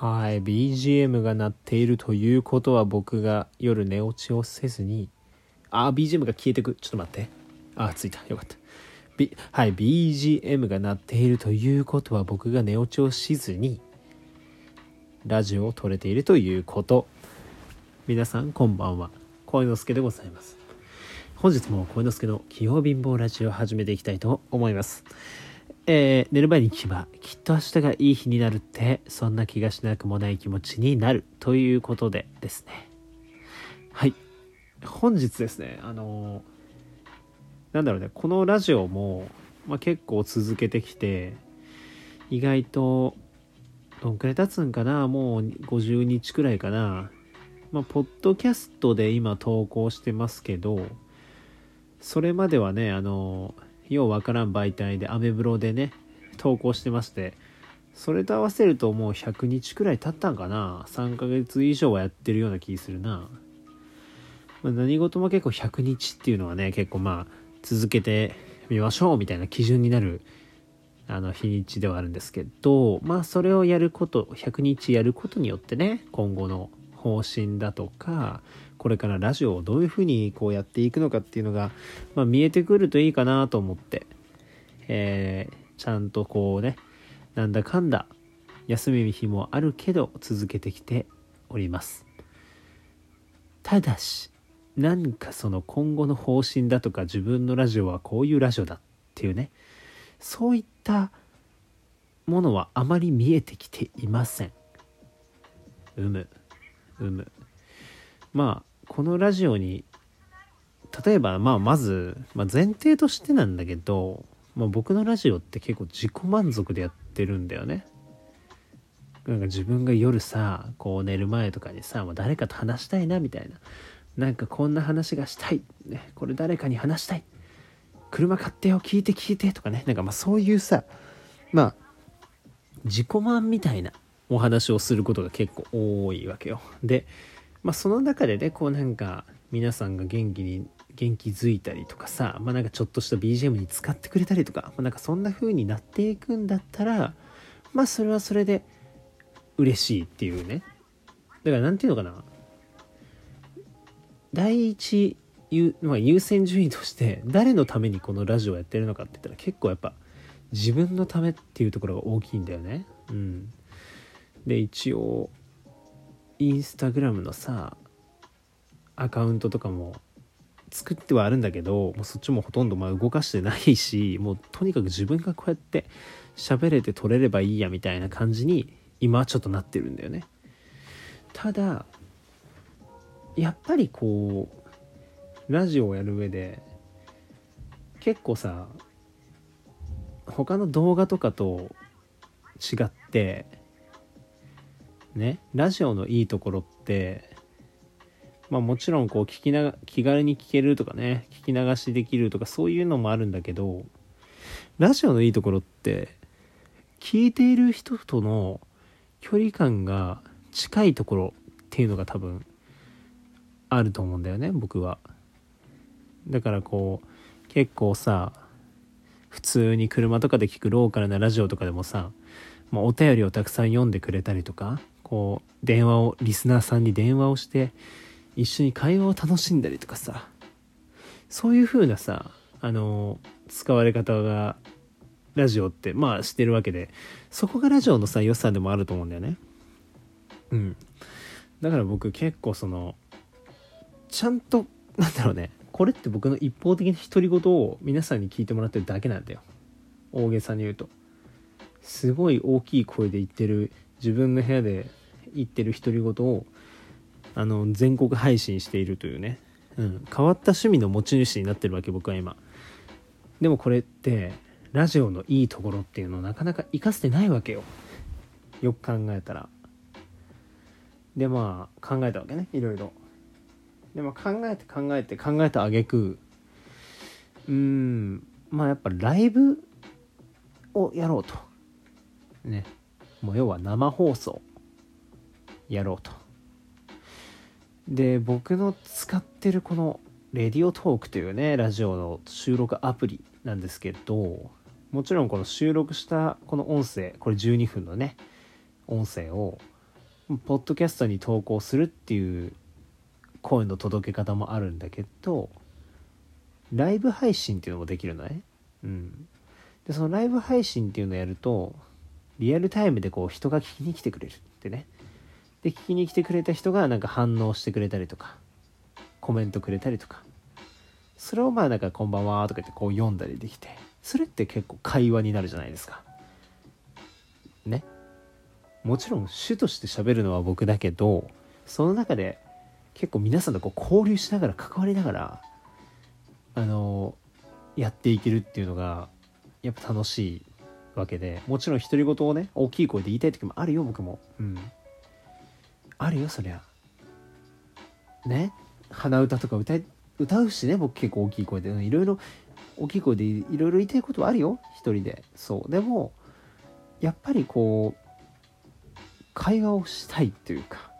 はい BGM が鳴っているということは僕が夜寝落ちをせずにあ BGM が消えてく。ちょっと待って。あついた。よかった、B、はい BGM が鳴っているということは僕が寝落ちをしずにラジオを撮れているということ。皆さんこんばんは。声之助でございます。本日も声之助の器用貧乏ラジオを始めていきたいと思います。えー、寝る前に聞けばきっと明日がいい日になるってそんな気がしなくもない気持ちになるということでですね。はい。本日ですねあのー、なんだろうねこのラジオも、まあ、結構続けてきて意外とどんくらい経つんかなもう50日くらいかな。まあポッドキャストで今投稿してますけどそれまではねあのーようわからん媒体でアメブロでね投稿してましてそれと合わせるともう100日くらい経ったんかな。3ヶ月以上はやってるような気するな、まあ、何事も結構100日っていうのはね結構まあ続けてみましょうみたいな基準になるあの日にちではあるんですけどまあそれをやること100日やることによってね今後の方針だとかこれからラジオをどういうふうにこうやっていくのかっていうのが、まあ、見えてくるといいかなと思って、えー、ちゃんとこうねなんだかんだ休み日もあるけど続けてきております。ただし何かその今後の方針だとか自分のラジオはこういうラジオだっていうねそういったものはあまり見えてきていません。うむうむ。まあこのラジオに例えばまあまず、まあ、前提としてなんだけど、まあ、僕のラジオって結構自己満足でやってるんだよね。なんか自分が夜さこう寝る前とかにさ、まあ、誰かと話したいなみたいな。なんかこんな話がしたい、ね、これ誰かに話したい。車買ってよ聞いて聞いてとかね。なんかまあそういうさまあ自己満みたいなお話をすることが結構多いわけよ。でまあ、その中でねこうなんか皆さんが元気に元気づいたりとかさ、まあ、なんかちょっとした BGM に使ってくれたりとか、まあ、なんかそんな風になっていくんだったらまあそれはそれで嬉しいっていうね。だから何て言うのかな。第一優,、まあ、優先順位として誰のためにこのラジオをやってるのかって言ったら結構やっぱ自分のためっていうところが大きいんだよね。うん。で一応インスタグラムのさアカウントとかも作ってはあるんだけどもうそっちもほとんどまあ動かしてないしもうとにかく自分がこうやって喋れて撮れればいいやみたいな感じに今はちょっとなってるんだよね。ただやっぱりこうラジオをやる上で結構さ他の動画とかと違ってねラジオのいいところってまあもちろんこう聞きな気軽に聞けるとかね聞き流しできるとかそういうのもあるんだけどラジオのいいところって聞いている人との距離感が近いところっていうのが多分あると思うんだよね僕は。だからこう結構さ普通に車とかで聞くローカルなラジオとかでもさ、まあ、お便りをたくさん読んでくれたりとかこう電話をリスナーさんに電話をして一緒に会話を楽しんだりとかさそういう風なさあの使われ方がラジオってまあしてるわけでそこがラジオのさ良さでもあると思うんだよね。うん。だから僕結構そのちゃんとなんだろうねこれって僕の一方的な独り言を皆さんに聞いてもらってるだけなんだよ。大げさに言うと。すごい大きい声で言ってる自分の部屋で言ってる独り言をあの全国配信しているというね、うん、変わった趣味の持ち主になってるわけ僕は今。でもこれってラジオのいいところっていうのをなかなか活かせてないわけよ。よく考えたら。でまあ考えたわけね。いろいろ。でも考えて考えて考えたあげく。うん。まあやっぱライブをやろうと。ね。もう要は生放送。やろうと。で僕の使ってるこのレディオトークというねラジオの収録アプリなんですけどもちろんこの収録したこの音声これ12分のね音声をポッドキャストに投稿するっていう声の届け方もあるんだけどライブ配信っていうのもできるのね。うん。でそのライブ配信っていうのをやるとリアルタイムでこう人が聞きに来てくれるってね。で聞きに来てくれた人がなんか反応してくれたりとかコメントくれたりとか。それをまあなんか「こんばんは」とか言ってこう読んだりできてそれって結構会話になるじゃないですか。ね。もちろん主として喋るのは僕だけどその中で結構皆さんとこう交流しながら関わりながらあのやっていけるっていうのがやっぱ楽しいわけでもちろん独り言をね大きい声で言いたい時もあるよ僕も。うん。あるよそりゃ。ね？鼻歌とか歌歌うしね僕結構大きい声で。いろいろ大きい声でいろいろ言いたいことはあるよ。一人で。そう。でもやっぱりこう会話をしたいというか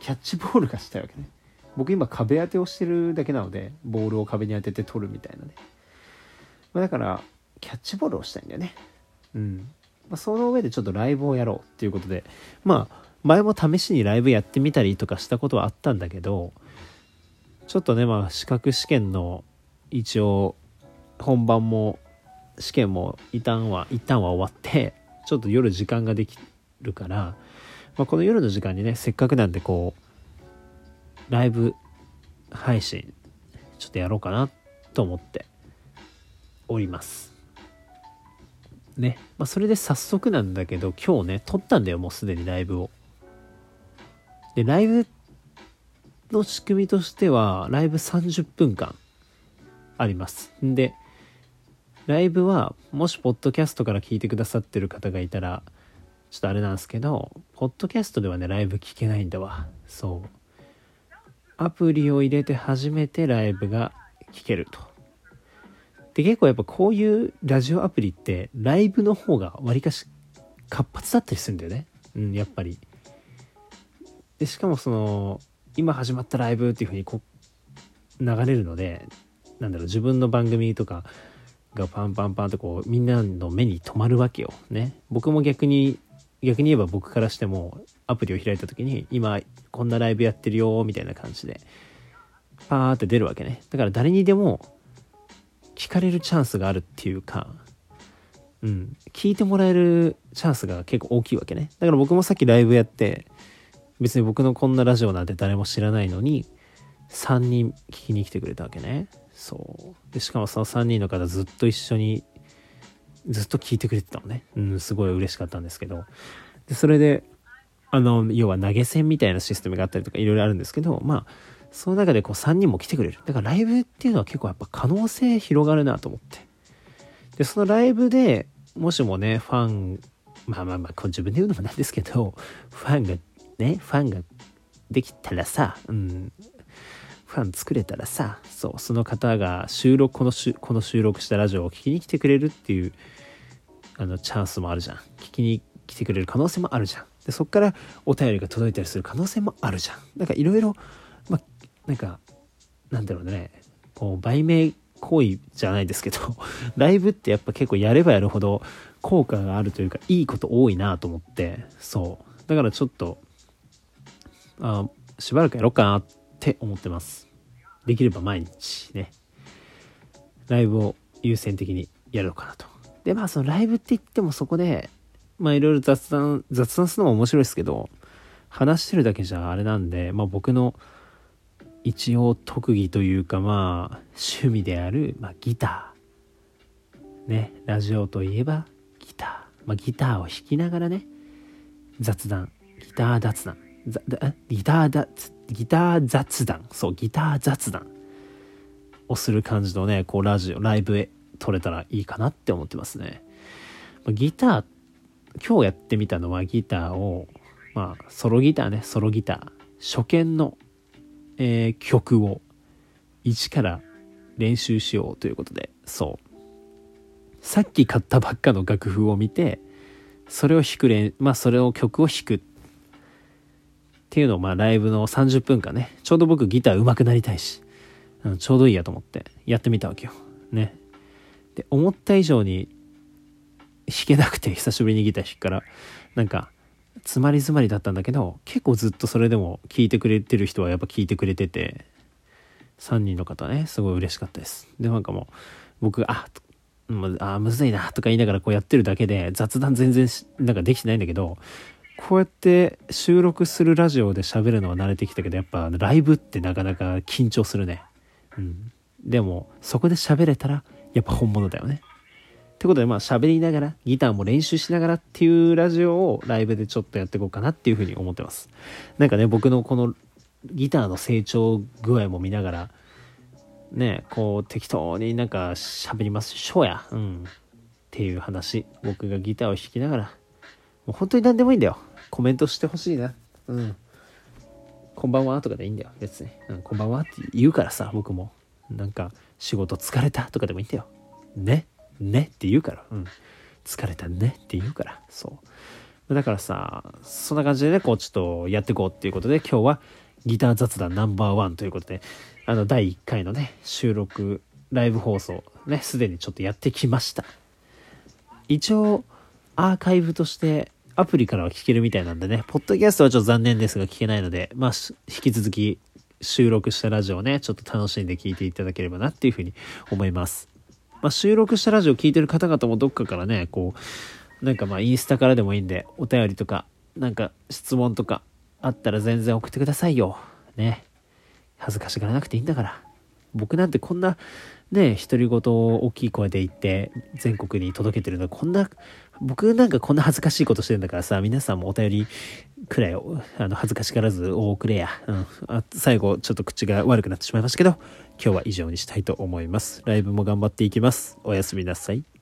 キャッチボールがしたいわけね。僕今壁当てをしてるだけなのでボールを壁に当てて取るみたいなね、まあ、だからキャッチボールをしたいんだよね。うん。まあ、その上でちょっとライブをやろうっていうことで。まあ前も試しにライブやってみたりとかしたことはあったんだけどちょっとねまあ資格試験の一応本番も試験も一旦は一旦は終わってちょっと夜時間ができるから、まあ、この夜の時間にねせっかくなんでこうライブ配信ちょっとやろうかなと思っておりますね。まあ、それで早速なんだけど、今日ね、撮ったんだよ、もうすでにライブを。で、ライブの仕組みとしては、ライブ30分間あります。んで、ライブは、もし、ポッドキャストから聞いてくださってる方がいたら、ちょっとあれなんですけど、ポッドキャストではね、ライブ聞けないんだわ。そう。アプリを入れて初めてライブが聞けると。で結構やっぱこういうラジオアプリってライブの方がわりかし活発だったりするんだよねうんやっぱりでしかもその今始まったライブっていう風にこう流れるのでなんだろう自分の番組とかがパンパンパンとこうみんなの目に留まるわけよ。ね。僕も逆に逆に言えば僕からしてもアプリを開いた時に今こんなライブやってるよみたいな感じでパーって出るわけね。だから誰にでも聞かれるチャンスがあるっていうか、うん、聞いてもらえるチャンスが結構大きいわけね。だから僕もさっきライブやって、別に僕のこんなラジオなんて誰も知らないのに、3人聞きに来てくれたわけね。そう。で、しかもその3人の方ずっと一緒に、ずっと聞いてくれてたのね。うん、すごい嬉しかったんですけど。で、それで、あの、要は投げ銭みたいなシステムがあったりとかいろいろあるんですけど、まあ、その中でこう3人も来てくれる。だからライブっていうのは結構やっぱ可能性広がるなと思って。で、そのライブでもしもね、ファン、まあまあまあ、自分で言うのもなんですけど、ファンが、ね、ファンができたらさ、うん、ファン作れたらさ、そう、その方が収録、このこの収録したラジオを聞きに来てくれるっていう、あの、チャンスもあるじゃん。聞きに来てくれる可能性もあるじゃん。で、そっからお便りが届いたりする可能性もあるじゃん。なんかいろいろ、まあ、なんかなんだろうねこう売名行為じゃないですけど ライブってやっぱ結構やればやるほど効果があるというかいいこと多いなと思ってそうだからちょっとあしばらくやろうかなって思ってます。できれば毎日ね。ライブを優先的にやろうかなと。でまあそのライブって言ってもそこでまあいろいろ雑談雑談するのも面白いですけど話してるだけじゃあれなんでまあ僕の一応特技というかまあ趣味である、まあ、ギター。ね。ラジオといえばギター、まあ、ギターを弾きながらね雑談。ギター雑談。ギターだギター雑談。そうギター雑談をする感じのねこうラジオライブへ撮れたらいいかなって思ってますね、ギター今日やってみたのはギターをまあソロギターね。ソロギター。初見のえー、曲を一から練習しようということで、そう。さっき買ったばっかの楽譜を見て、それを弾く練、まあそれを曲を弾くっていうのをまあライブの30分間ね、ちょうど僕ギター上手くなりたいし、ちょうどいいやと思ってやってみたわけよ。ね。で、思った以上に弾けなくて久しぶりにギター弾くから、なんか、詰まり詰まりだったんだけど結構ずっとそれでも聞いてくれてる人はやっぱ聞いてくれてて3人の方ねすごい嬉しかったですでなんかもう僕ああむずいなとか言いながらこうやってるだけで雑談全然なんかできてないんだけどこうやって収録するラジオで喋るのは慣れてきたけどやっぱライブってなかなか緊張するね。うん。でもそこで喋れたらやっぱ本物だよね。ってことでまあ喋りながらギターも練習しながらっていうラジオをライブでちょっとやっていこうかなっていうふうに思ってます。なんかね僕のこのギターの成長具合も見ながらねこう適当になんか喋りますしょうや。うん。っていう話僕がギターを弾きながらもう本当に何でもいいんだよ。コメントしてほしいな。うん。こんばんはとかでいいんだよ。別に、うん、こんばんはって言うからさ僕も。なんか仕事疲れたとかでもいいんだよ。ね。ねって言うから、うん。疲れたねって言うから、そう。だからさ、そんな感じでね、こうちょっとやっていこうっていうことで、今日はギター雑談ナンバーワンということで、あの、第1回のね、収録、ライブ放送、ね、すでにちょっとやってきました。一応、アーカイブとして、アプリからは聞けるみたいなんでね、ポッドキャストはちょっと残念ですが聞けないので、まあ、引き続き収録したラジオをね、ちょっと楽しんで聞いていただければなっていうふうに思います。まあ、収録したラジオ聴いてる方々もどっかからね、こう、なんかまあインスタからでもいいんで、お便りとか、なんか質問とかあったら全然送ってくださいよ。ね。恥ずかしがらなくていいんだから。僕なんてこんな、ね、独り言を大きい声で言って全国に届けてるのこんな、僕なんかこんな恥ずかしいことしてるんだからさ、皆さんもお便りくらいあの恥ずかしからずおくれや。うん。あ最後ちょっと口が悪くなってしまいましたけど、今日は以上にしたいと思います。ライブも頑張っていきます。おやすみなさい。